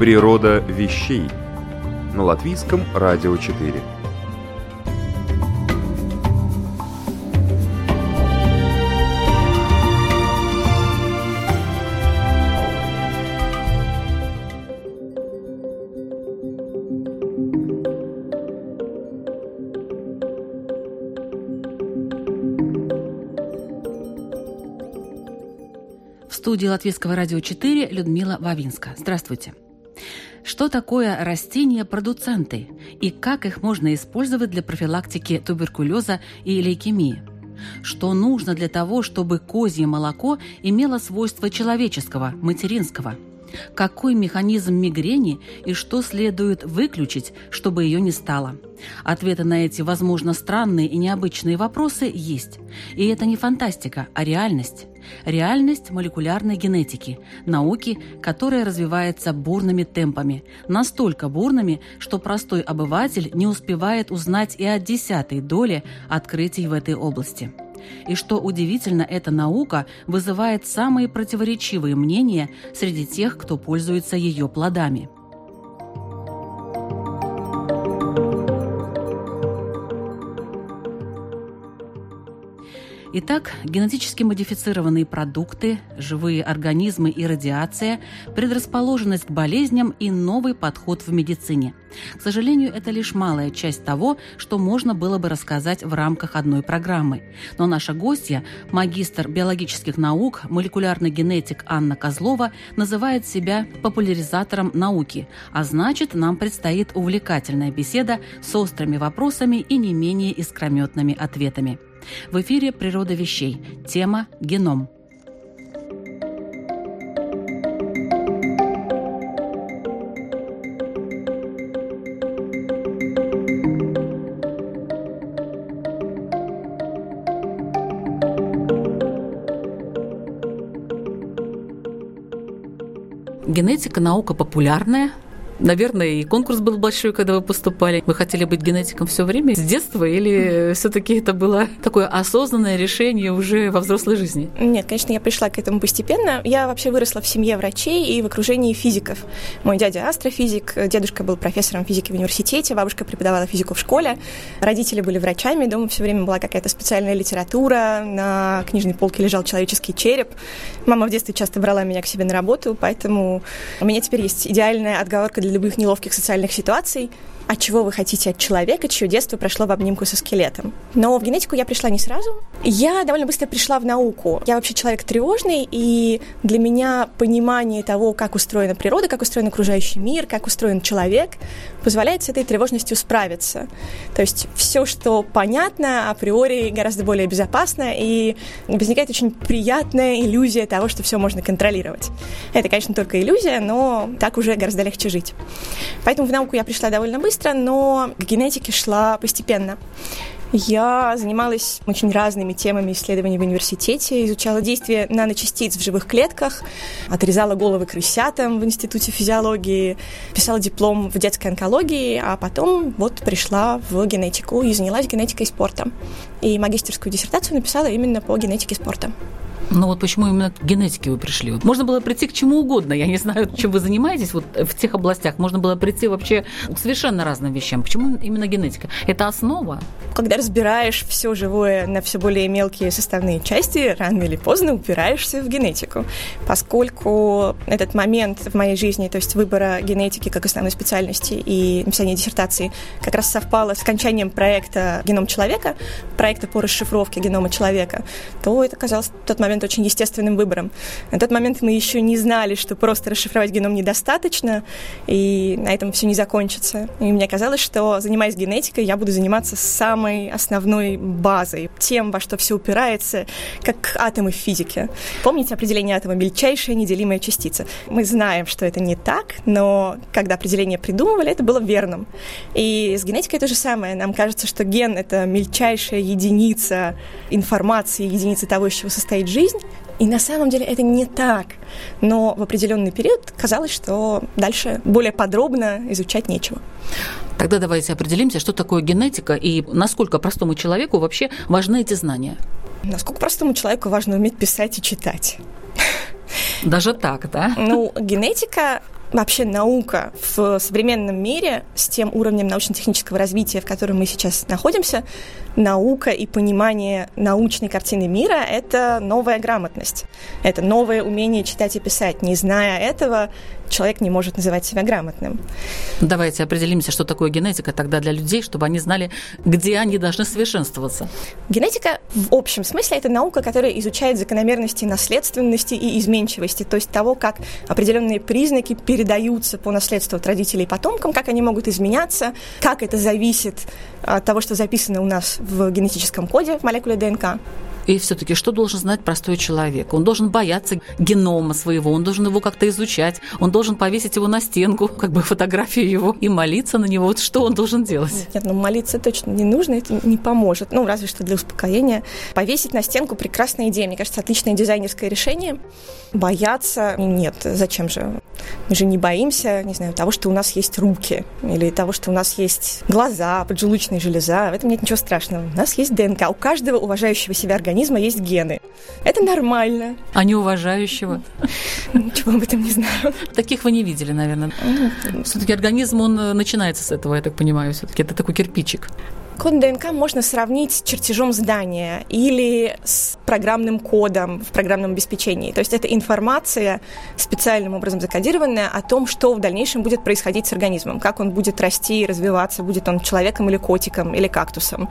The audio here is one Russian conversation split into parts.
Природа вещей на латвийском радио 4. В студии Латвийского радио 4 Людмила Вавинска. Здравствуйте. Что такое растения-продуценты и как их можно использовать для профилактики туберкулеза и лейкемии? Что нужно для того, чтобы козье молоко имело свойства человеческого, материнского? Какой механизм мигрени и что следует выключить, чтобы ее не стало? Ответы на эти, возможно, странные и необычные вопросы есть. И это не фантастика, а реальность. Реальность молекулярной генетики, науки, которая развивается бурными темпами, настолько бурными, что простой обыватель не успевает узнать и о десятой доле открытий в этой области. И что удивительно, эта наука вызывает самые противоречивые мнения среди тех, кто пользуется ее плодами – Итак, генетически модифицированные продукты, живые организмы и радиация, предрасположенность к болезням и новый подход в медицине. К сожалению, это лишь малая часть того, что можно было бы рассказать в рамках одной программы. Но наша гостья, магистр биологических наук, молекулярный генетик Анна Козлова, называет себя популяризатором науки, а значит, нам предстоит увлекательная беседа с острыми вопросами и не менее искрометными ответами. В эфире «Природа вещей». Тема «Геном». Генетика – наука популярная, Наверное, и конкурс был большой, когда вы поступали. Вы хотели быть генетиком все время, с детства, или все-таки это было такое осознанное решение уже во взрослой жизни? Нет, конечно, я пришла к этому постепенно. Я вообще выросла в семье врачей и в окружении физиков. Мой дядя астрофизик, дедушка был профессором физики в университете, бабушка преподавала физику в школе, родители были врачами, дома все время была какая-то специальная литература, на книжной полке лежал человеческий череп. Мама в детстве часто брала меня к себе на работу, поэтому у меня теперь есть идеальная отговорка для любых неловких социальных ситуаций, а чего вы хотите от человека, чье детство прошло в обнимку со скелетом. Но в генетику я пришла не сразу. Я довольно быстро пришла в науку. Я вообще человек тревожный, и для меня понимание того, как устроена природа, как устроен окружающий мир, как устроен человек, позволяет с этой тревожностью справиться. То есть все, что понятно, априори гораздо более безопасно, и возникает очень приятная иллюзия того, что все можно контролировать. Это, конечно, только иллюзия, но так уже гораздо легче жить. Поэтому в науку я пришла довольно быстро, быстро, но к генетике шла постепенно. Я занималась очень разными темами исследований в университете, изучала действия наночастиц в живых клетках, отрезала головы крысятам в Институте физиологии, писала диплом в детской онкологии, а потом вот пришла в генетику и занялась генетикой спорта. И магистерскую диссертацию написала именно по генетике спорта. Ну вот почему именно к генетике вы пришли? Можно было прийти к чему угодно. Я не знаю, чем вы занимаетесь вот в тех областях. Можно было прийти вообще к совершенно разным вещам. Почему именно генетика? Это основа? Когда разбираешь все живое на все более мелкие составные части, рано или поздно упираешься в генетику. Поскольку этот момент в моей жизни, то есть выбора генетики как основной специальности и написания диссертации, как раз совпало с окончанием проекта «Геном человека», проекта по расшифровке генома человека, то это казалось тот момент момент очень естественным выбором. На тот момент мы еще не знали, что просто расшифровать геном недостаточно, и на этом все не закончится. И мне казалось, что занимаясь генетикой, я буду заниматься самой основной базой, тем, во что все упирается, как атомы в физике. Помните определение атома «мельчайшая неделимая частица»? Мы знаем, что это не так, но когда определение придумывали, это было верным. И с генетикой то же самое. Нам кажется, что ген — это мельчайшая единица информации, единица того, из чего состоит жизнь, и на самом деле это не так. Но в определенный период казалось, что дальше более подробно изучать нечего. Тогда давайте определимся, что такое генетика и насколько простому человеку вообще важны эти знания. Насколько простому человеку важно уметь писать и читать. Даже так, да? Ну, генетика вообще наука в современном мире с тем уровнем научно-технического развития, в котором мы сейчас находимся, наука и понимание научной картины мира — это новая грамотность. Это новое умение читать и писать. Не зная этого, человек не может называть себя грамотным. Давайте определимся, что такое генетика тогда для людей, чтобы они знали, где они должны совершенствоваться. Генетика в общем смысле это наука, которая изучает закономерности наследственности и изменчивости, то есть того, как определенные признаки передаются по наследству от родителей потомкам, как они могут изменяться, как это зависит от того, что записано у нас в генетическом коде в молекуле ДНК. И все-таки что должен знать простой человек? Он должен бояться генома своего, он должен его как-то изучать, он должен повесить его на стенку, как бы фотографию его, и молиться на него. Вот что он должен делать? Нет, ну молиться точно не нужно, это не поможет. Ну, разве что для успокоения. Повесить на стенку прекрасная идея. Мне кажется, отличное дизайнерское решение. Бояться нет, зачем же? Мы же не боимся, не знаю, того, что у нас есть руки, или того, что у нас есть глаза, поджелудочная железа. В этом нет ничего страшного. У нас есть ДНК. У каждого уважающего себя организма есть гены. Это нормально. А неуважающего? Ничего об этом не знаю. Таких вы не видели, наверное. Все-таки организм, он э, начинается с этого, я так понимаю, все-таки. Это такой кирпичик. Код ДНК можно сравнить с чертежом здания или с программным кодом в программном обеспечении. То есть это информация, специальным образом закодированная, о том, что в дальнейшем будет происходить с организмом, как он будет расти и развиваться, будет он человеком или котиком, или кактусом,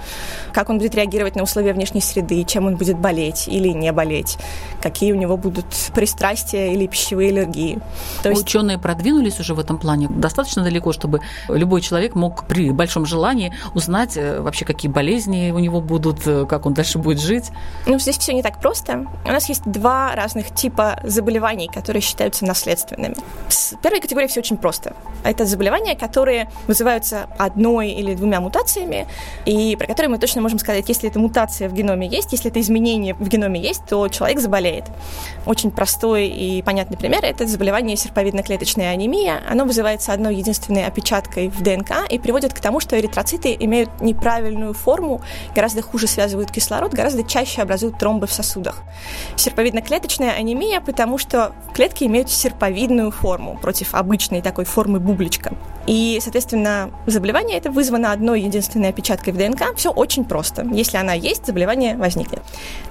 как он будет реагировать на условия внешней среды, чем он будет болеть или не болеть, какие у него будут пристрастия или пищевые аллергии. То есть... Ученые продвинулись уже в этом плане достаточно далеко, чтобы любой человек мог при большом желании узнать э, вообще какие болезни у него будут, э, как он дальше будет жить? Ну, здесь все не так просто. У нас есть два разных типа заболеваний, которые считаются наследственными. С первой категорией все очень просто. Это заболевания, которые вызываются одной или двумя мутациями, и про которые мы точно можем сказать, если эта мутация в геноме есть, если это изменение в геноме есть, то человек заболеет. Очень простой и понятный пример – это заболевание серповидно-клеточная анемия. Оно вызывается одной единственной опечаткой в ДНК и приводит к тому, что эритроциты имеют неправильный неправильную форму, гораздо хуже связывают кислород, гораздо чаще образуют тромбы в сосудах. Серповидно-клеточная анемия, потому что клетки имеют серповидную форму против обычной такой формы бубличка. И, соответственно, заболевание это вызвано одной единственной опечаткой в ДНК. Все очень просто. Если она есть, заболевание возникнет.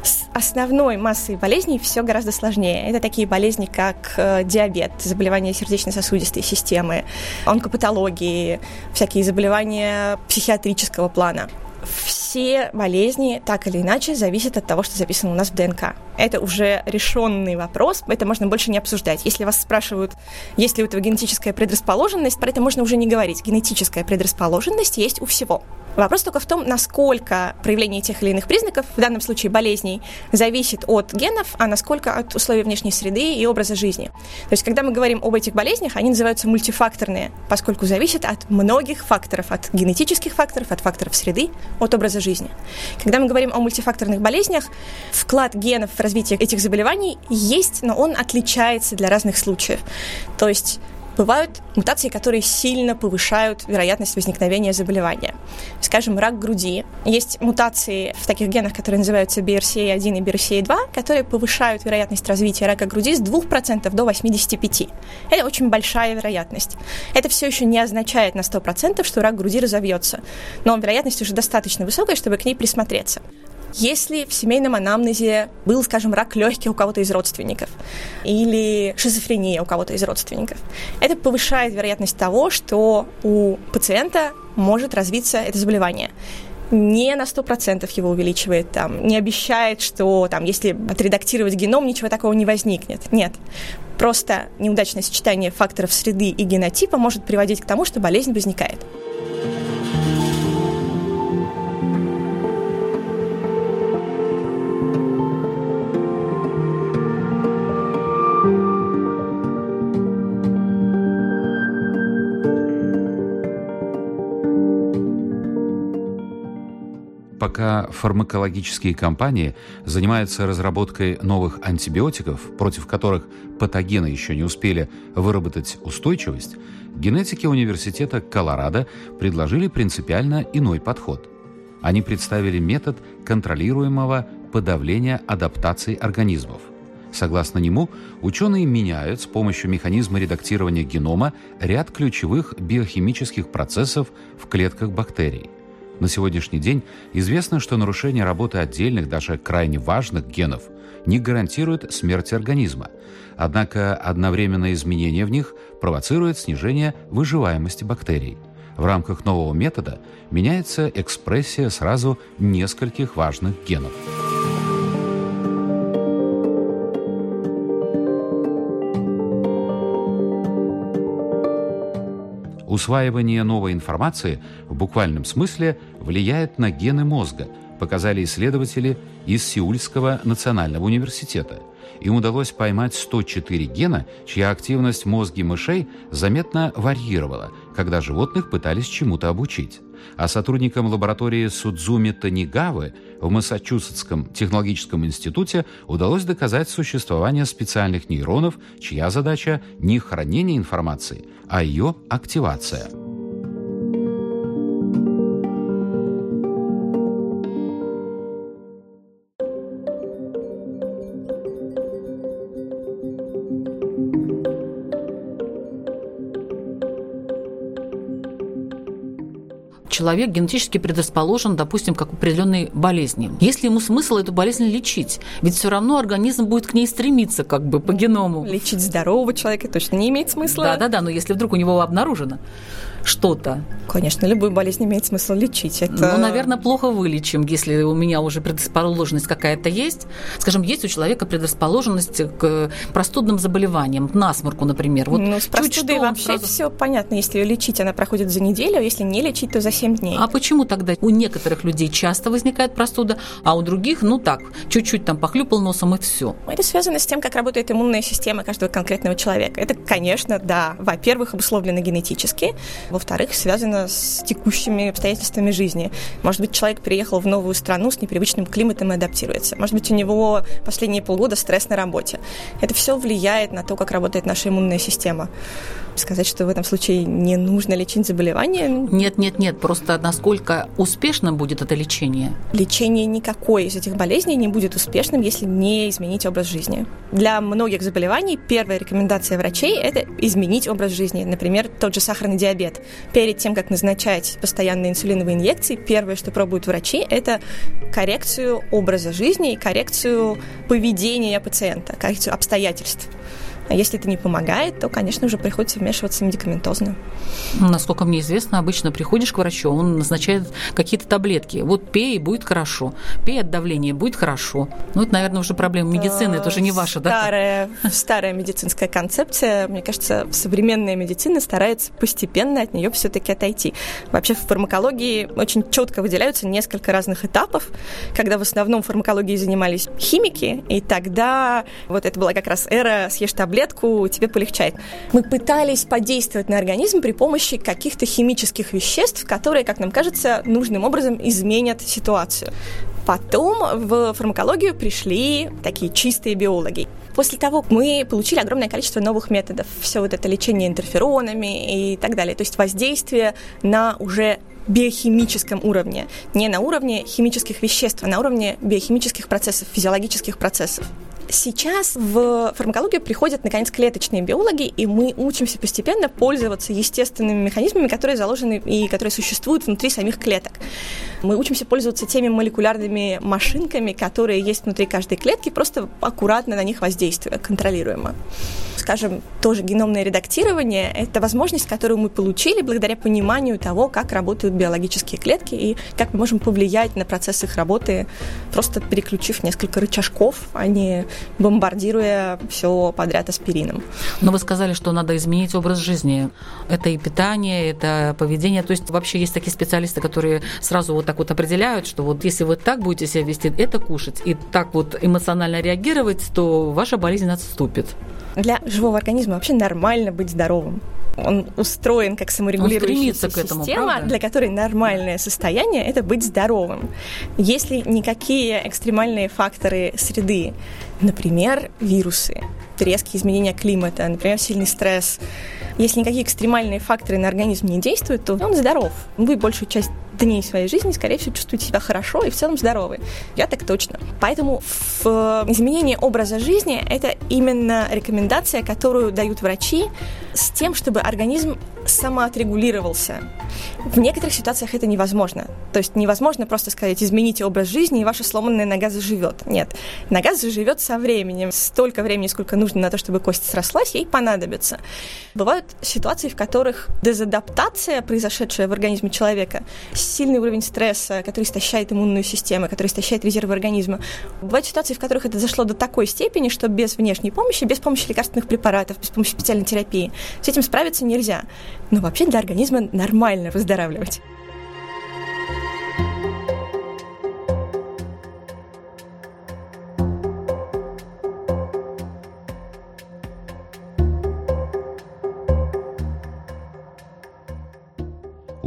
С основной массой болезней все гораздо сложнее. Это такие болезни, как э, диабет, заболевания сердечно-сосудистой системы, онкопатологии, всякие заболевания психиатрического плана все болезни так или иначе зависят от того, что записано у нас в ДНК. Это уже решенный вопрос, это можно больше не обсуждать. Если вас спрашивают, есть ли у этого генетическая предрасположенность, про это можно уже не говорить. Генетическая предрасположенность есть у всего. Вопрос только в том, насколько проявление тех или иных признаков, в данном случае болезней, зависит от генов, а насколько от условий внешней среды и образа жизни. То есть, когда мы говорим об этих болезнях, они называются мультифакторные, поскольку зависят от многих факторов, от генетических факторов, от факторов среды, от образа жизни. Когда мы говорим о мультифакторных болезнях, вклад генов в развитие этих заболеваний есть, но он отличается для разных случаев. То есть Бывают мутации, которые сильно повышают вероятность возникновения заболевания. Скажем, рак груди. Есть мутации в таких генах, которые называются BRCA1 и BRCA2, которые повышают вероятность развития рака груди с 2% до 85%. Это очень большая вероятность. Это все еще не означает на 100%, что рак груди разовьется, но вероятность уже достаточно высокая, чтобы к ней присмотреться. Если в семейном анамнезе был, скажем, рак легких у кого-то из родственников или шизофрения у кого-то из родственников, это повышает вероятность того, что у пациента может развиться это заболевание не на 100% его увеличивает, там, не обещает, что там, если отредактировать геном, ничего такого не возникнет. Нет. Просто неудачное сочетание факторов среды и генотипа может приводить к тому, что болезнь возникает. Фармакологические компании занимаются разработкой новых антибиотиков, против которых патогены еще не успели выработать устойчивость, генетики университета Колорадо предложили принципиально иной подход. Они представили метод контролируемого подавления адаптации организмов. Согласно нему, ученые меняют с помощью механизма редактирования генома ряд ключевых биохимических процессов в клетках бактерий. На сегодняшний день известно, что нарушение работы отдельных, даже крайне важных генов не гарантирует смерти организма. Однако одновременное изменение в них провоцирует снижение выживаемости бактерий. В рамках нового метода меняется экспрессия сразу нескольких важных генов. Усваивание новой информации в буквальном смысле влияет на гены мозга, показали исследователи из Сеульского национального университета. Им удалось поймать 104 гена, чья активность в мозге мышей заметно варьировала, когда животных пытались чему-то обучить. А сотрудникам лаборатории Судзуми Танигавы в Массачусетском технологическом институте удалось доказать существование специальных нейронов, чья задача не хранение информации, а ее активация. Человек генетически предрасположен, допустим, к определенной болезни. Есть ли ему смысл эту болезнь лечить? Ведь все равно организм будет к ней стремиться, как бы по геному. Лечить здорового человека точно не имеет смысла. Да, да, да, но если вдруг у него обнаружено что-то. Конечно, любую болезнь имеет смысл лечить. Это... Ну, наверное, плохо вылечим, если у меня уже предрасположенность какая-то есть. Скажем, есть у человека предрасположенность к простудным заболеваниям, к насморку, например. Вот ну, с простудой вообще сразу... все понятно. Если ее лечить, она проходит за неделю, а если не лечить, то за 7 дней. А почему тогда у некоторых людей часто возникает простуда, а у других, ну так, чуть-чуть там похлюпал носом и все? Это связано с тем, как работает иммунная система каждого конкретного человека. Это, конечно, да, во-первых, обусловлено генетически, во-вторых, связано с текущими обстоятельствами жизни. Может быть, человек переехал в новую страну с непривычным климатом и адаптируется. Может быть, у него последние полгода стресс на работе. Это все влияет на то, как работает наша иммунная система сказать, что в этом случае не нужно лечить заболевание? Нет, нет, нет. Просто насколько успешным будет это лечение? Лечение никакой из этих болезней не будет успешным, если не изменить образ жизни. Для многих заболеваний первая рекомендация врачей – это изменить образ жизни. Например, тот же сахарный диабет. Перед тем, как назначать постоянные инсулиновые инъекции, первое, что пробуют врачи, это коррекцию образа жизни и коррекцию поведения пациента, коррекцию обстоятельств. А если это не помогает, то, конечно, уже приходится вмешиваться медикаментозно. Насколько мне известно, обычно приходишь к врачу, он назначает какие-то таблетки. Вот пей, и будет хорошо. Пей от давления, будет хорошо. Ну, это, наверное, уже проблема медицины, это уже не ваша, да? Старая, старая медицинская концепция. Мне кажется, современная медицина старается постепенно от нее все-таки отойти. Вообще в фармакологии очень четко выделяются несколько разных этапов, когда в основном фармакологией занимались химики, и тогда вот это была как раз эра «съешь таблетку», таблетку, тебе полегчает. Мы пытались подействовать на организм при помощи каких-то химических веществ, которые, как нам кажется, нужным образом изменят ситуацию. Потом в фармакологию пришли такие чистые биологи. После того мы получили огромное количество новых методов. Все вот это лечение интерферонами и так далее. То есть воздействие на уже биохимическом уровне, не на уровне химических веществ, а на уровне биохимических процессов, физиологических процессов. Сейчас в фармакологию приходят, наконец, клеточные биологи, и мы учимся постепенно пользоваться естественными механизмами, которые заложены и которые существуют внутри самих клеток. Мы учимся пользоваться теми молекулярными машинками, которые есть внутри каждой клетки, просто аккуратно на них воздействуя, контролируемо скажем, тоже геномное редактирование – это возможность, которую мы получили благодаря пониманию того, как работают биологические клетки и как мы можем повлиять на процесс их работы, просто переключив несколько рычажков, а не бомбардируя все подряд аспирином. Но вы сказали, что надо изменить образ жизни. Это и питание, это поведение. То есть вообще есть такие специалисты, которые сразу вот так вот определяют, что вот если вы так будете себя вести, это кушать, и так вот эмоционально реагировать, то ваша болезнь отступит для живого организма вообще нормально быть здоровым. он устроен как саморегулирующаяся к этому, система, правда? для которой нормальное состояние – это быть здоровым. Если никакие экстремальные факторы среды, например, вирусы, резкие изменения климата, например, сильный стресс, если никакие экстремальные факторы на организм не действуют, то он здоров. Вы большую часть дней своей жизни, скорее всего, чувствуете себя хорошо и в целом здоровы. Я так точно. Поэтому в э, изменение образа жизни это именно рекомендация, которую дают врачи с тем, чтобы организм самоотрегулировался. В некоторых ситуациях это невозможно. То есть невозможно просто сказать, измените образ жизни, и ваша сломанная нога заживет. Нет. Нога заживет со временем. Столько времени, сколько нужно на то, чтобы кость срослась, ей понадобится. Бывают ситуации, в которых дезадаптация, произошедшая в организме человека, сильный уровень стресса, который истощает иммунную систему, который истощает резервы организма. Бывают ситуации, в которых это зашло до такой степени, что без внешней помощи, без помощи лекарственных препаратов, без помощи специальной терапии, с этим справиться нельзя. Но вообще для организма нормально выздоравливать.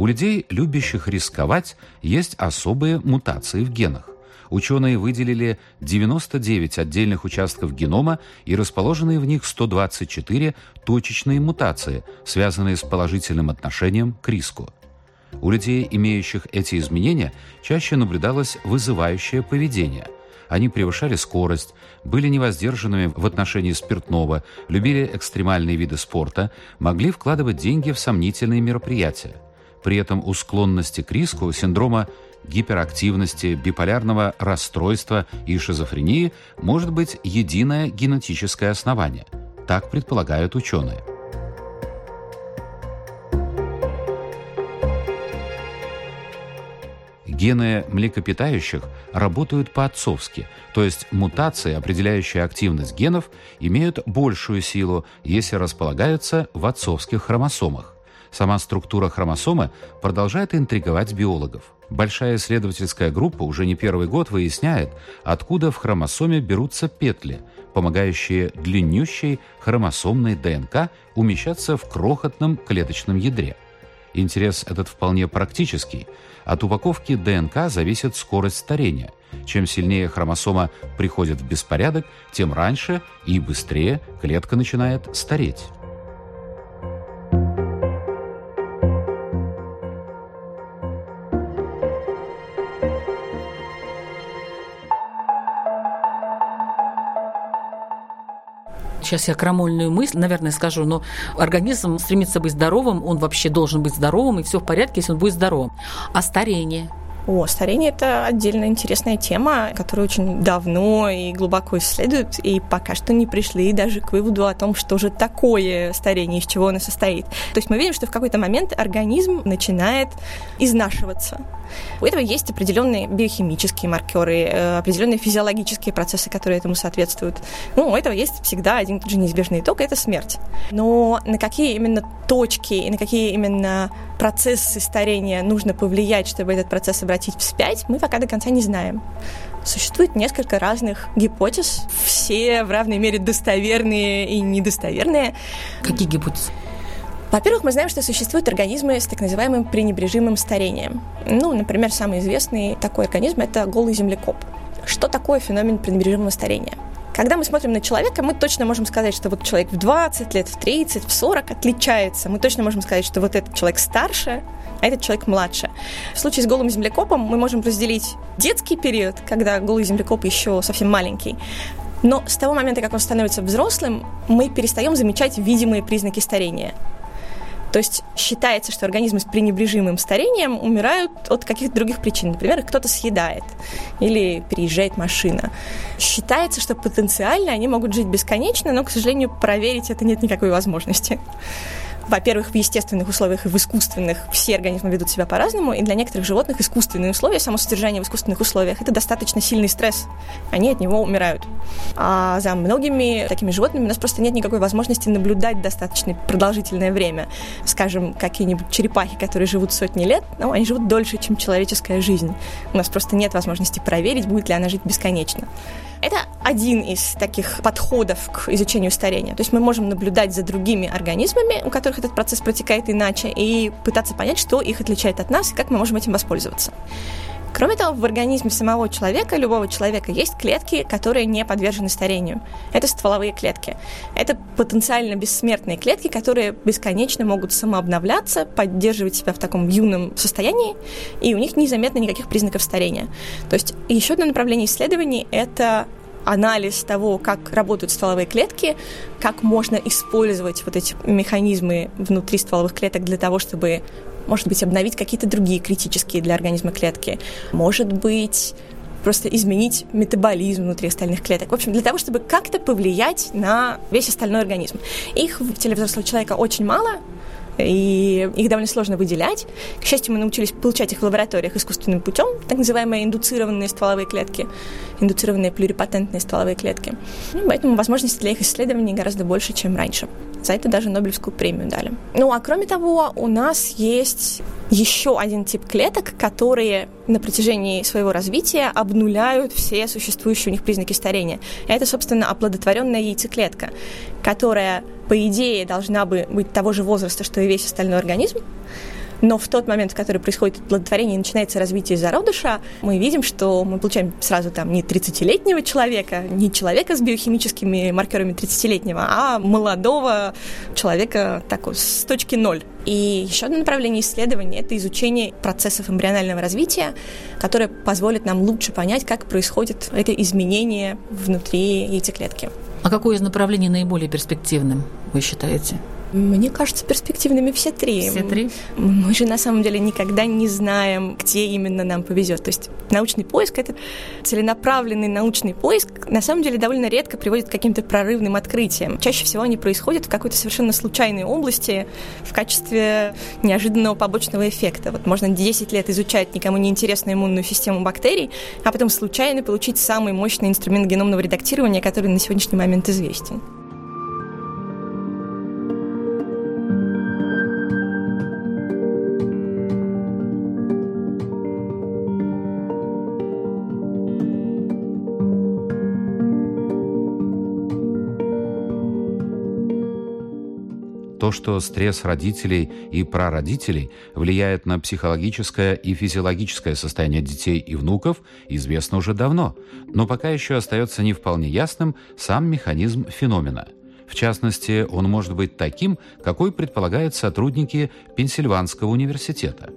У людей, любящих рисковать, есть особые мутации в генах. Ученые выделили 99 отдельных участков генома и расположенные в них 124 точечные мутации, связанные с положительным отношением к риску. У людей, имеющих эти изменения, чаще наблюдалось вызывающее поведение. Они превышали скорость, были невоздержанными в отношении спиртного, любили экстремальные виды спорта, могли вкладывать деньги в сомнительные мероприятия. При этом у склонности к риску, синдрома гиперактивности, биполярного расстройства и шизофрении может быть единое генетическое основание. Так предполагают ученые. Гены млекопитающих работают по-отцовски, то есть мутации, определяющие активность генов, имеют большую силу, если располагаются в отцовских хромосомах. Сама структура хромосомы продолжает интриговать биологов. Большая исследовательская группа уже не первый год выясняет, откуда в хромосоме берутся петли, помогающие длиннющей хромосомной ДНК умещаться в крохотном клеточном ядре. Интерес этот вполне практический. От упаковки ДНК зависит скорость старения. Чем сильнее хромосома приходит в беспорядок, тем раньше и быстрее клетка начинает стареть. Сейчас я крамольную мысль, наверное, скажу, но организм стремится быть здоровым, он вообще должен быть здоровым, и все в порядке, если он будет здоровым. А старение? О, старение – это отдельно интересная тема, которую очень давно и глубоко исследуют, и пока что не пришли даже к выводу о том, что же такое старение, из чего оно состоит. То есть мы видим, что в какой-то момент организм начинает изнашиваться. У этого есть определенные биохимические маркеры, э, определенные физиологические процессы, которые этому соответствуют. Ну, у этого есть всегда один тот же неизбежный итог – это смерть. Но на какие именно точки и на какие именно процессы старения нужно повлиять, чтобы этот процесс обратить вспять, мы пока до конца не знаем. Существует несколько разных гипотез, все в равной мере достоверные и недостоверные. Какие гипотезы? Во-первых, мы знаем, что существуют организмы с так называемым пренебрежимым старением. Ну, например, самый известный такой организм – это голый землекоп. Что такое феномен пренебрежимого старения? Когда мы смотрим на человека, мы точно можем сказать, что вот человек в 20 лет, в 30, в 40 отличается. Мы точно можем сказать, что вот этот человек старше, а этот человек младше. В случае с голым землекопом мы можем разделить детский период, когда голый землекоп еще совсем маленький, но с того момента, как он становится взрослым, мы перестаем замечать видимые признаки старения. То есть считается, что организмы с пренебрежимым старением умирают от каких-то других причин. Например, кто-то съедает или переезжает машина. Считается, что потенциально они могут жить бесконечно, но, к сожалению, проверить это нет никакой возможности во-первых, в естественных условиях и в искусственных все организмы ведут себя по-разному, и для некоторых животных искусственные условия, само содержание в искусственных условиях, это достаточно сильный стресс. Они от него умирают. А за многими такими животными у нас просто нет никакой возможности наблюдать достаточно продолжительное время. Скажем, какие-нибудь черепахи, которые живут сотни лет, ну, они живут дольше, чем человеческая жизнь. У нас просто нет возможности проверить, будет ли она жить бесконечно. Это один из таких подходов к изучению старения. То есть мы можем наблюдать за другими организмами, у которых которых этот процесс протекает иначе, и пытаться понять, что их отличает от нас, и как мы можем этим воспользоваться. Кроме того, в организме самого человека, любого человека, есть клетки, которые не подвержены старению. Это стволовые клетки. Это потенциально бессмертные клетки, которые бесконечно могут самообновляться, поддерживать себя в таком юном состоянии, и у них незаметно никаких признаков старения. То есть еще одно направление исследований – это анализ того, как работают стволовые клетки, как можно использовать вот эти механизмы внутри стволовых клеток для того, чтобы может быть, обновить какие-то другие критические для организма клетки. Может быть, просто изменить метаболизм внутри остальных клеток. В общем, для того, чтобы как-то повлиять на весь остальной организм. Их в теле взрослого человека очень мало, и их довольно сложно выделять. К счастью, мы научились получать их в лабораториях искусственным путем, так называемые индуцированные стволовые клетки, индуцированные плюрипатентные стволовые клетки. И поэтому возможности для их исследований гораздо больше, чем раньше. За это даже Нобелевскую премию дали. Ну а кроме того, у нас есть еще один тип клеток, которые на протяжении своего развития обнуляют все существующие у них признаки старения. Это, собственно, оплодотворенная яйцеклетка, которая, по идее, должна бы быть того же возраста, что и весь остальной организм, но в тот момент, в который происходит плодотворение и начинается развитие зародыша, мы видим, что мы получаем сразу там не 30-летнего человека, не человека с биохимическими маркерами 30-летнего, а молодого человека такой, с точки ноль. И еще одно направление исследования – это изучение процессов эмбрионального развития, которое позволит нам лучше понять, как происходит это изменение внутри яйцеклетки. А какое из направлений наиболее перспективным, вы считаете? Мне кажется, перспективными все три. Все три? Мы же на самом деле никогда не знаем, где именно нам повезет. То есть научный поиск — это целенаправленный научный поиск, на самом деле довольно редко приводит к каким-то прорывным открытиям. Чаще всего они происходят в какой-то совершенно случайной области в качестве неожиданного побочного эффекта. Вот можно 10 лет изучать никому не интересную иммунную систему бактерий, а потом случайно получить самый мощный инструмент геномного редактирования, который на сегодняшний момент известен. То, что стресс родителей и прародителей влияет на психологическое и физиологическое состояние детей и внуков, известно уже давно, но пока еще остается не вполне ясным сам механизм феномена. В частности, он может быть таким, какой предполагают сотрудники Пенсильванского университета.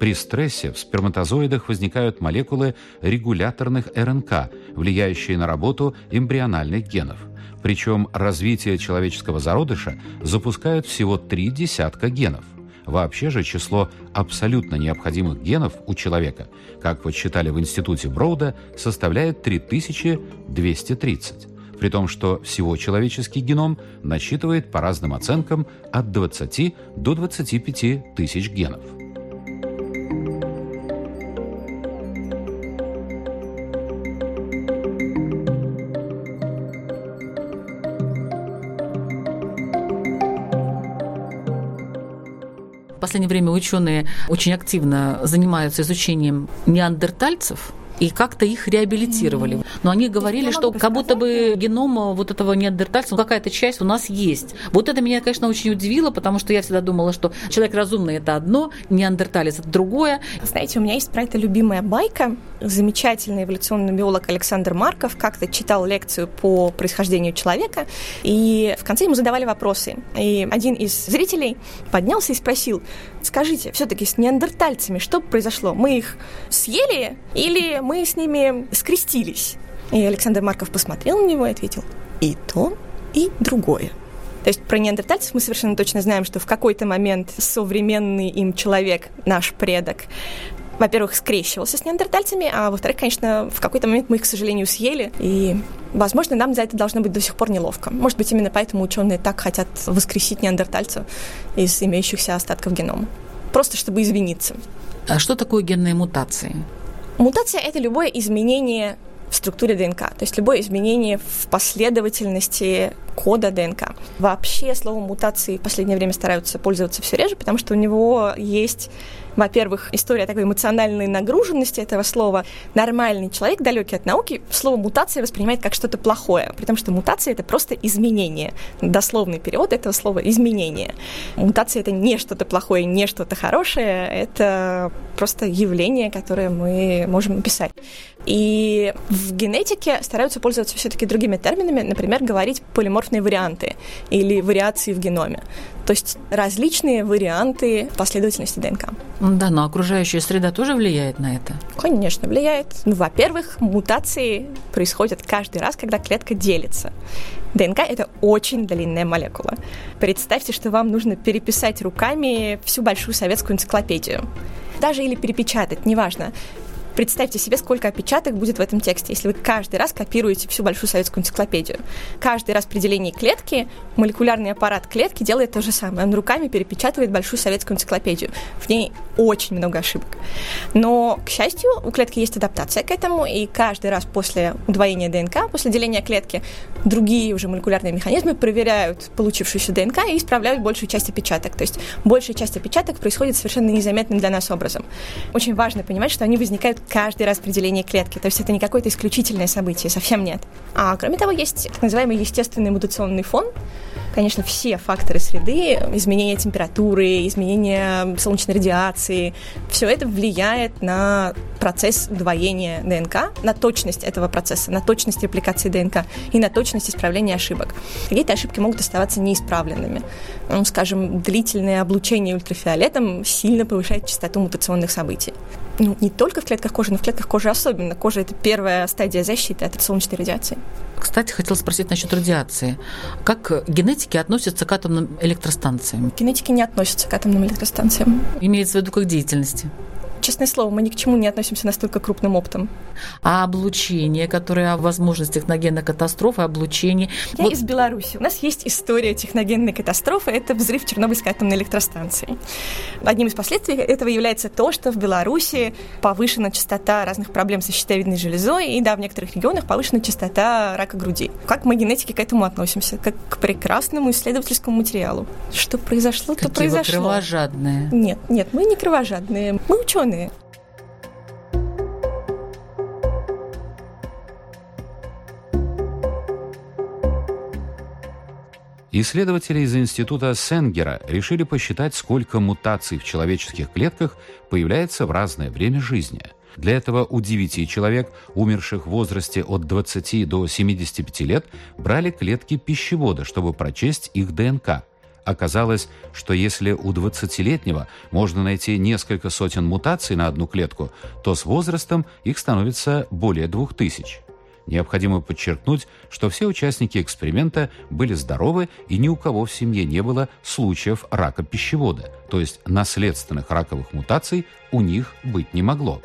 При стрессе в сперматозоидах возникают молекулы регуляторных РНК, влияющие на работу эмбриональных генов – причем развитие человеческого зародыша запускают всего три десятка генов. Вообще же число абсолютно необходимых генов у человека, как подсчитали в институте Броуда, составляет 3230 при том, что всего человеческий геном насчитывает по разным оценкам от 20 до 25 тысяч генов. Последнее время ученые очень активно занимаются изучением неандертальцев, и как-то их реабилитировали. Но они говорили, что как будто бы геном вот этого неандертальца, какая-то часть у нас есть. Вот это меня, конечно, очень удивило, потому что я всегда думала, что человек разумный – это одно, неандерталец – это другое. Знаете, у меня есть про это любимая байка. Замечательный эволюционный биолог Александр Марков как-то читал лекцию по происхождению человека, и в конце ему задавали вопросы. И один из зрителей поднялся и спросил, скажите, все-таки с неандертальцами что произошло? Мы их съели или мы с ними скрестились? И Александр Марков посмотрел на него и ответил, и то, и другое. То есть про неандертальцев мы совершенно точно знаем, что в какой-то момент современный им человек, наш предок, во-первых, скрещивался с неандертальцами, а во-вторых, конечно, в какой-то момент мы их, к сожалению, съели, и, возможно, нам за это должно быть до сих пор неловко. Может быть, именно поэтому ученые так хотят воскресить неандертальца из имеющихся остатков генома. Просто чтобы извиниться. А что такое генные мутации? Мутация – это любое изменение в структуре ДНК, то есть любое изменение в последовательности кода ДНК. Вообще словом мутации в последнее время стараются пользоваться все реже, потому что у него есть во-первых, история такой эмоциональной нагруженности этого слова. Нормальный человек, далекий от науки, слово мутация воспринимает как что-то плохое, потому что мутация это просто изменение. Дословный перевод этого слова изменение. Мутация это не что-то плохое, не что-то хорошее, это просто явление, которое мы можем описать. И в генетике стараются пользоваться все-таки другими терминами, например, говорить полиморфные варианты или вариации в геноме. То есть различные варианты последовательности ДНК. Да, но окружающая среда тоже влияет на это? Конечно, влияет. Ну, во-первых, мутации происходят каждый раз, когда клетка делится. ДНК – это очень длинная молекула. Представьте, что вам нужно переписать руками всю большую советскую энциклопедию даже или перепечатать, неважно. Представьте себе, сколько опечаток будет в этом тексте, если вы каждый раз копируете всю большую советскую энциклопедию. Каждый раз при делении клетки молекулярный аппарат клетки делает то же самое. Он руками перепечатывает большую советскую энциклопедию. В ней очень много ошибок. Но, к счастью, у клетки есть адаптация к этому, и каждый раз после удвоения ДНК, после деления клетки, другие уже молекулярные механизмы проверяют получившуюся ДНК и исправляют большую часть опечаток. То есть большая часть опечаток происходит совершенно незаметным для нас образом. Очень важно понимать, что они возникают каждый делении клетки. То есть это не какое-то исключительное событие, совсем нет. А кроме того, есть так называемый естественный мутационный фон. Конечно, все факторы среды, изменение температуры, изменение солнечной радиации, все это влияет на процесс удвоения ДНК, на точность этого процесса, на точность репликации ДНК и на точность исправления ошибок. Какие-то ошибки могут оставаться неисправленными. Ну, скажем, длительное облучение ультрафиолетом сильно повышает частоту мутационных событий ну, не только в клетках кожи, но в клетках кожи особенно. Кожа – это первая стадия защиты от солнечной радиации. Кстати, хотела спросить насчет радиации. Как генетики относятся к атомным электростанциям? Генетики не относятся к атомным электростанциям. Имеется в виду как деятельности? Честное слово, мы ни к чему не относимся настолько крупным оптом. А облучение, которое о возможности техногенной катастрофы, облучение... Я вот... из Беларуси. У нас есть история техногенной катастрофы. Это взрыв Чернобыльской атомной электростанции. Одним из последствий этого является то, что в Беларуси повышена частота разных проблем со щитовидной железой, и да, в некоторых регионах повышена частота рака груди. Как мы, генетики, к этому относимся? Как к прекрасному исследовательскому материалу. Что произошло, Какие то произошло. Вы кровожадные. Нет, нет, мы не кровожадные. Мы ученые стороны. Исследователи из института Сенгера решили посчитать, сколько мутаций в человеческих клетках появляется в разное время жизни. Для этого у 9 человек, умерших в возрасте от 20 до 75 лет, брали клетки пищевода, чтобы прочесть их ДНК – Оказалось, что если у 20-летнего можно найти несколько сотен мутаций на одну клетку, то с возрастом их становится более 2000. Необходимо подчеркнуть, что все участники эксперимента были здоровы и ни у кого в семье не было случаев рака пищевода, то есть наследственных раковых мутаций у них быть не могло.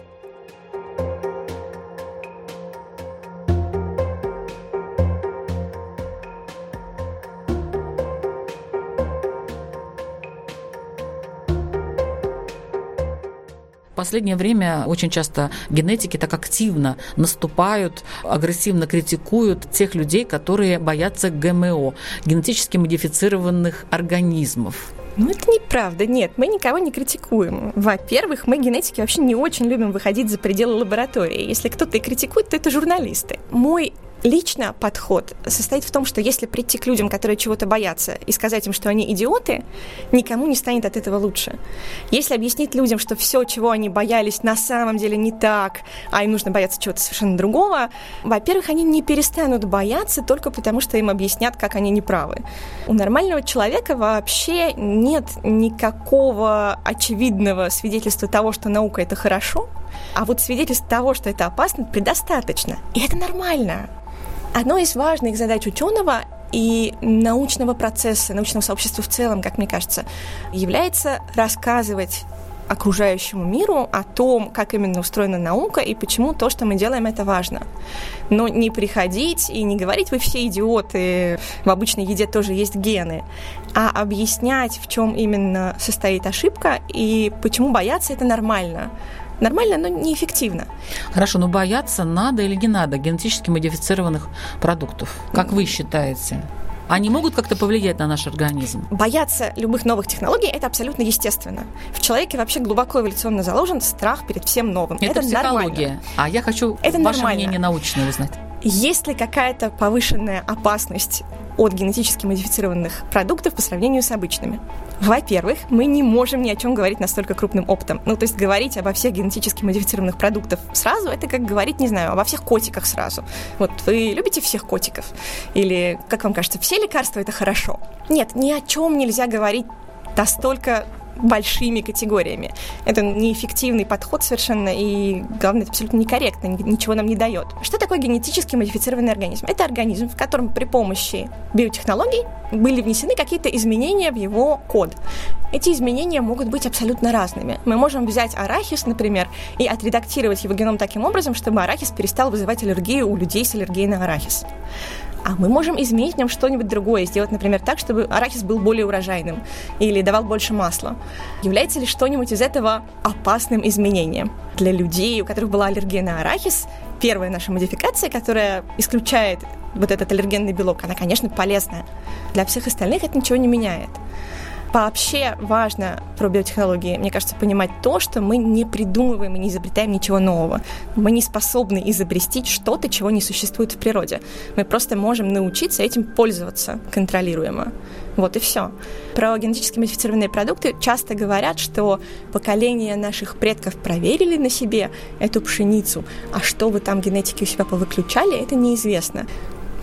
Последнее время очень часто генетики так активно наступают, агрессивно критикуют тех людей, которые боятся ГМО, генетически модифицированных организмов. Ну, это неправда. Нет, мы никого не критикуем. Во-первых, мы, генетики, вообще не очень любим выходить за пределы лаборатории. Если кто-то и критикует, то это журналисты. Мой Лично подход состоит в том, что если прийти к людям, которые чего-то боятся, и сказать им, что они идиоты, никому не станет от этого лучше. Если объяснить людям, что все, чего они боялись, на самом деле не так, а им нужно бояться чего-то совершенно другого, во-первых, они не перестанут бояться только потому, что им объяснят, как они неправы. У нормального человека вообще нет никакого очевидного свидетельства того, что наука это хорошо, а вот свидетельств того, что это опасно, предостаточно. И это нормально. Одной из важных задач ученого и научного процесса, научного сообщества в целом, как мне кажется, является рассказывать окружающему миру о том, как именно устроена наука и почему то, что мы делаем, это важно. Но не приходить и не говорить, вы все идиоты, в обычной еде тоже есть гены, а объяснять, в чем именно состоит ошибка и почему бояться это нормально. Нормально, но неэффективно. Хорошо, но бояться надо или не надо генетически модифицированных продуктов? Как вы считаете? Они могут как-то повлиять на наш организм? Бояться любых новых технологий – это абсолютно естественно. В человеке вообще глубоко эволюционно заложен страх перед всем новым. Это, это психология. Нормально. А я хочу это ваше нормально. мнение научное узнать. Есть ли какая-то повышенная опасность от генетически модифицированных продуктов по сравнению с обычными? Во-первых, мы не можем ни о чем говорить настолько крупным оптом. Ну, то есть говорить обо всех генетически модифицированных продуктах сразу, это как говорить, не знаю, обо всех котиках сразу. Вот вы любите всех котиков? Или, как вам кажется, все лекарства это хорошо? Нет, ни о чем нельзя говорить настолько большими категориями. Это неэффективный подход совершенно, и главное, это абсолютно некорректно, ничего нам не дает. Что такое генетически модифицированный организм? Это организм, в котором при помощи биотехнологий были внесены какие-то изменения в его код. Эти изменения могут быть абсолютно разными. Мы можем взять арахис, например, и отредактировать его геном таким образом, чтобы арахис перестал вызывать аллергию у людей с аллергией на арахис. А мы можем изменить в нем что-нибудь другое, сделать, например, так, чтобы арахис был более урожайным или давал больше масла. Является ли что-нибудь из этого опасным изменением? Для людей, у которых была аллергия на арахис, первая наша модификация, которая исключает вот этот аллергенный белок, она, конечно, полезная. Для всех остальных это ничего не меняет. Вообще важно про биотехнологии, мне кажется, понимать то, что мы не придумываем и не изобретаем ничего нового. Мы не способны изобрести что-то, чего не существует в природе. Мы просто можем научиться этим пользоваться контролируемо. Вот и все. Про генетически модифицированные продукты часто говорят, что поколения наших предков проверили на себе эту пшеницу, а что вы там генетики у себя повыключали, это неизвестно.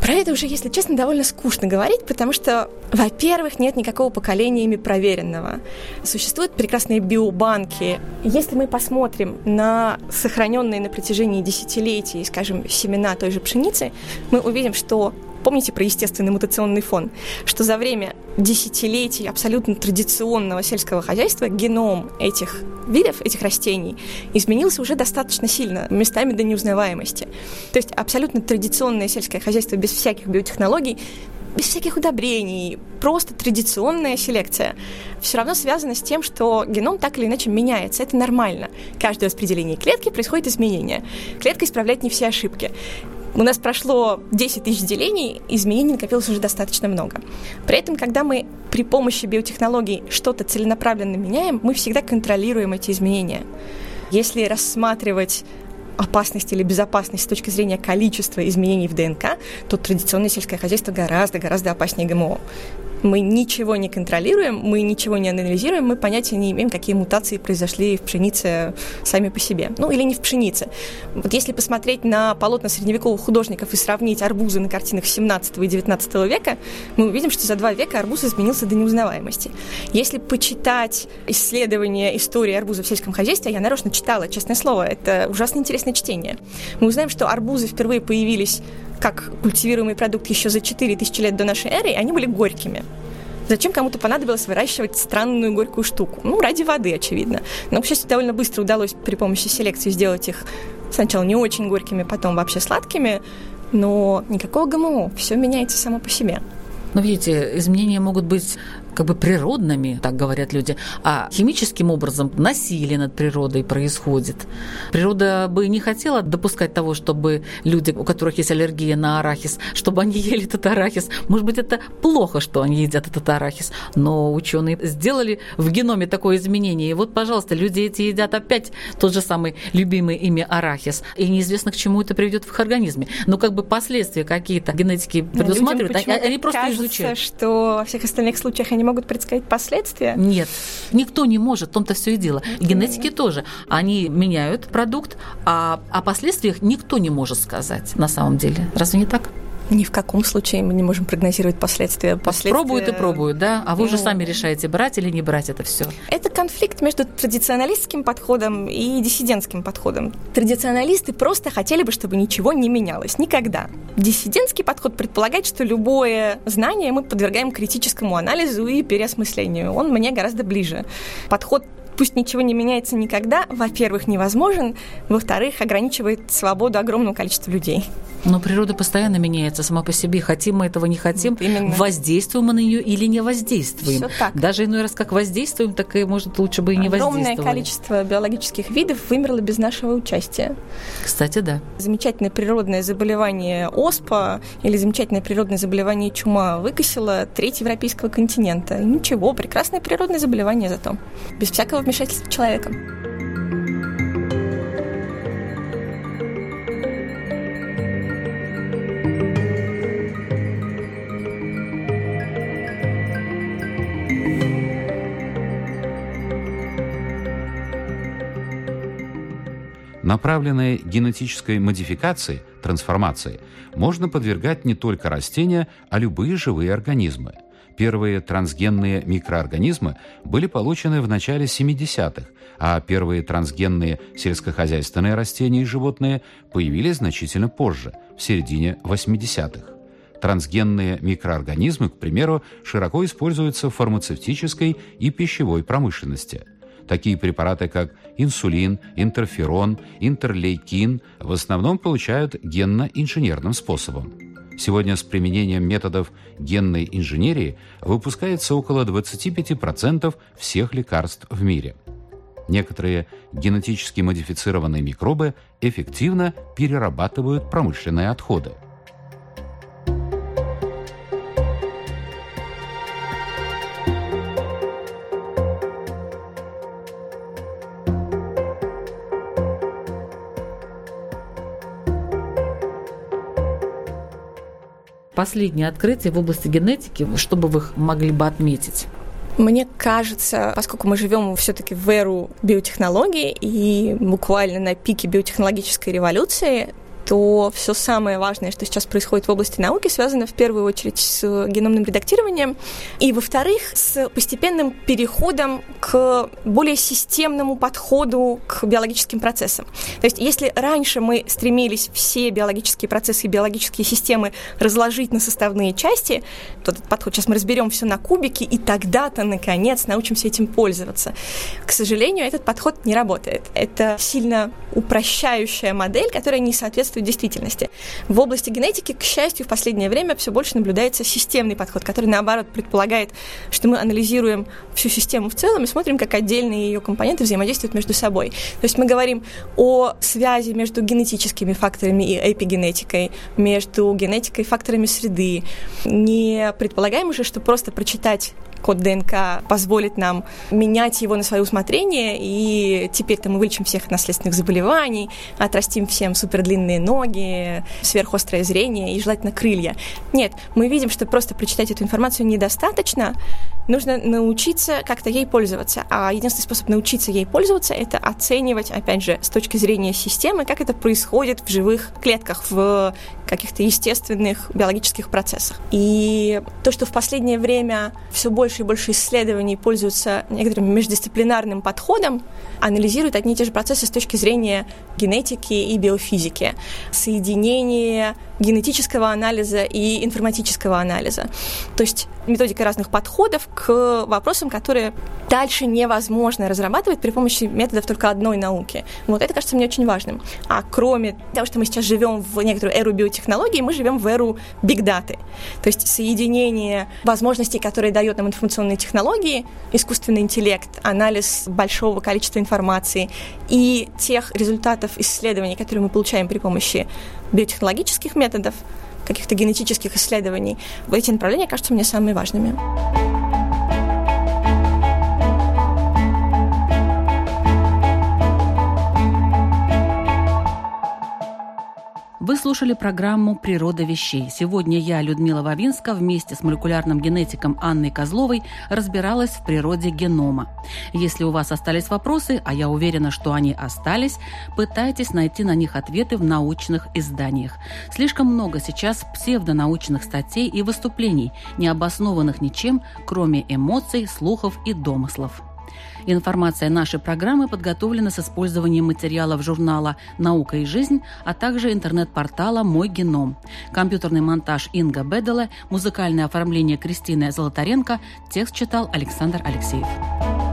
Про это уже, если честно, довольно скучно говорить, потому что, во-первых, нет никакого поколения ими проверенного. Существуют прекрасные биобанки. Если мы посмотрим на сохраненные на протяжении десятилетий, скажем, семена той же пшеницы, мы увидим, что Помните про естественный мутационный фон? Что за время десятилетий абсолютно традиционного сельского хозяйства геном этих видов, этих растений, изменился уже достаточно сильно, местами до неузнаваемости. То есть абсолютно традиционное сельское хозяйство без всяких биотехнологий без всяких удобрений, просто традиционная селекция, все равно связано с тем, что геном так или иначе меняется. Это нормально. Каждое распределение клетки происходит изменение. Клетка исправляет не все ошибки. У нас прошло 10 тысяч делений, изменений накопилось уже достаточно много. При этом, когда мы при помощи биотехнологий что-то целенаправленно меняем, мы всегда контролируем эти изменения. Если рассматривать опасность или безопасность с точки зрения количества изменений в ДНК, то традиционное сельское хозяйство гораздо-гораздо опаснее ГМО мы ничего не контролируем, мы ничего не анализируем, мы понятия не имеем, какие мутации произошли в пшенице сами по себе. Ну, или не в пшенице. Вот если посмотреть на полотна средневековых художников и сравнить арбузы на картинах 17 и 19 века, мы увидим, что за два века арбуз изменился до неузнаваемости. Если почитать исследования истории арбуза в сельском хозяйстве, я нарочно читала, честное слово, это ужасно интересное чтение. Мы узнаем, что арбузы впервые появились как культивируемый продукт еще за 4000 лет до нашей эры, они были горькими. Зачем кому-то понадобилось выращивать странную горькую штуку? Ну, ради воды, очевидно. Но, к счастью, довольно быстро удалось при помощи селекции сделать их сначала не очень горькими, потом вообще сладкими. Но никакого ГМО, все меняется само по себе. Но видите, изменения могут быть как бы природными, так говорят люди, а химическим образом насилие над природой происходит. Природа бы не хотела допускать того, чтобы люди, у которых есть аллергия на арахис, чтобы они ели этот арахис. Может быть, это плохо, что они едят этот арахис, но ученые сделали в геноме такое изменение. И вот, пожалуйста, люди эти едят опять тот же самый любимый ими арахис. И неизвестно, к чему это приведет в их организме. Но как бы последствия какие-то генетики предусматривают, они, они просто кажется, изучают. что во всех остальных случаях они могут предсказать последствия? Нет, никто не может, в том-то все и дело. И генетики тоже. Они меняют продукт, а о последствиях никто не может сказать на самом деле. Разве не так? Ни в каком случае мы не можем прогнозировать последствия. последствия... Пробуют и пробуют, да? А вы уже сами решаете, брать или не брать это все. Это конфликт между традиционалистским подходом и диссидентским подходом. Традиционалисты просто хотели бы, чтобы ничего не менялось. Никогда. Диссидентский подход предполагает, что любое знание мы подвергаем критическому анализу и переосмыслению. Он мне гораздо ближе. Подход пусть ничего не меняется никогда, во-первых, невозможен, во-вторых, ограничивает свободу огромного количества людей. Но природа постоянно меняется сама по себе. Хотим мы этого, не хотим. Вот именно. Воздействуем мы на нее или не воздействуем. Все так. Даже иной раз как воздействуем, так и, может, лучше бы и не Огромное воздействовали. Огромное количество биологических видов вымерло без нашего участия. Кстати, да. Замечательное природное заболевание оспа или замечательное природное заболевание чума выкосило треть европейского континента. Ничего, прекрасное природное заболевание зато. Без всякого вмешательства человека. Направленной генетической модификации, трансформации, можно подвергать не только растения, а любые живые организмы. Первые трансгенные микроорганизмы были получены в начале 70-х, а первые трансгенные сельскохозяйственные растения и животные появились значительно позже, в середине 80-х. Трансгенные микроорганизмы, к примеру, широко используются в фармацевтической и пищевой промышленности – Такие препараты, как инсулин, интерферон, интерлейкин, в основном получают генно-инженерным способом. Сегодня с применением методов генной инженерии выпускается около 25% всех лекарств в мире. Некоторые генетически модифицированные микробы эффективно перерабатывают промышленные отходы – последние открытия в области генетики, чтобы вы их могли бы отметить? Мне кажется, поскольку мы живем все-таки в эру биотехнологий и буквально на пике биотехнологической революции, то все самое важное, что сейчас происходит в области науки, связано в первую очередь с геномным редактированием, и, во-вторых, с постепенным переходом к более системному подходу к биологическим процессам. То есть, если раньше мы стремились все биологические процессы и биологические системы разложить на составные части, то этот подход сейчас мы разберем все на кубики, и тогда-то, наконец, научимся этим пользоваться. К сожалению, этот подход не работает. Это сильно упрощающая модель, которая не соответствует соответствует действительности. В области генетики, к счастью, в последнее время все больше наблюдается системный подход, который, наоборот, предполагает, что мы анализируем всю систему в целом и смотрим, как отдельные ее компоненты взаимодействуют между собой. То есть мы говорим о связи между генетическими факторами и эпигенетикой, между генетикой и факторами среды. Не предполагаем уже, что просто прочитать код ДНК позволит нам менять его на свое усмотрение, и теперь-то мы вылечим всех наследственных заболеваний, отрастим всем супердлинные ноги, сверхострое зрение и желательно крылья. Нет, мы видим, что просто прочитать эту информацию недостаточно, нужно научиться как-то ей пользоваться. А единственный способ научиться ей пользоваться – это оценивать, опять же, с точки зрения системы, как это происходит в живых клетках, в каких-то естественных биологических процессах. И то, что в последнее время все больше и больше исследований пользуются некоторым междисциплинарным подходом, анализируют одни и те же процессы с точки зрения генетики и биофизики, соединение генетического анализа и информатического анализа. То есть методика разных подходов к вопросам, которые дальше невозможно разрабатывать при помощи методов только одной науки. Вот это кажется мне очень важным. А кроме того, что мы сейчас живем в некоторую эру биотехнологий, мы живем в эру бигдаты. То есть соединение возможностей, которые дает нам информационные технологии, искусственный интеллект, анализ большого количества информации и тех результатов исследований, которые мы получаем при помощи биотехнологических методов, каких-то генетических исследований. Эти направления кажутся мне самыми важными. Вы слушали программу «Природа вещей». Сегодня я, Людмила Вавинска, вместе с молекулярным генетиком Анной Козловой разбиралась в природе генома. Если у вас остались вопросы, а я уверена, что они остались, пытайтесь найти на них ответы в научных изданиях. Слишком много сейчас псевдонаучных статей и выступлений, не обоснованных ничем, кроме эмоций, слухов и домыслов. Информация нашей программы подготовлена с использованием материалов журнала «Наука и жизнь», а также интернет-портала «Мой геном». Компьютерный монтаж Инга Бедела, музыкальное оформление Кристины Золотаренко, текст читал Александр Алексеев.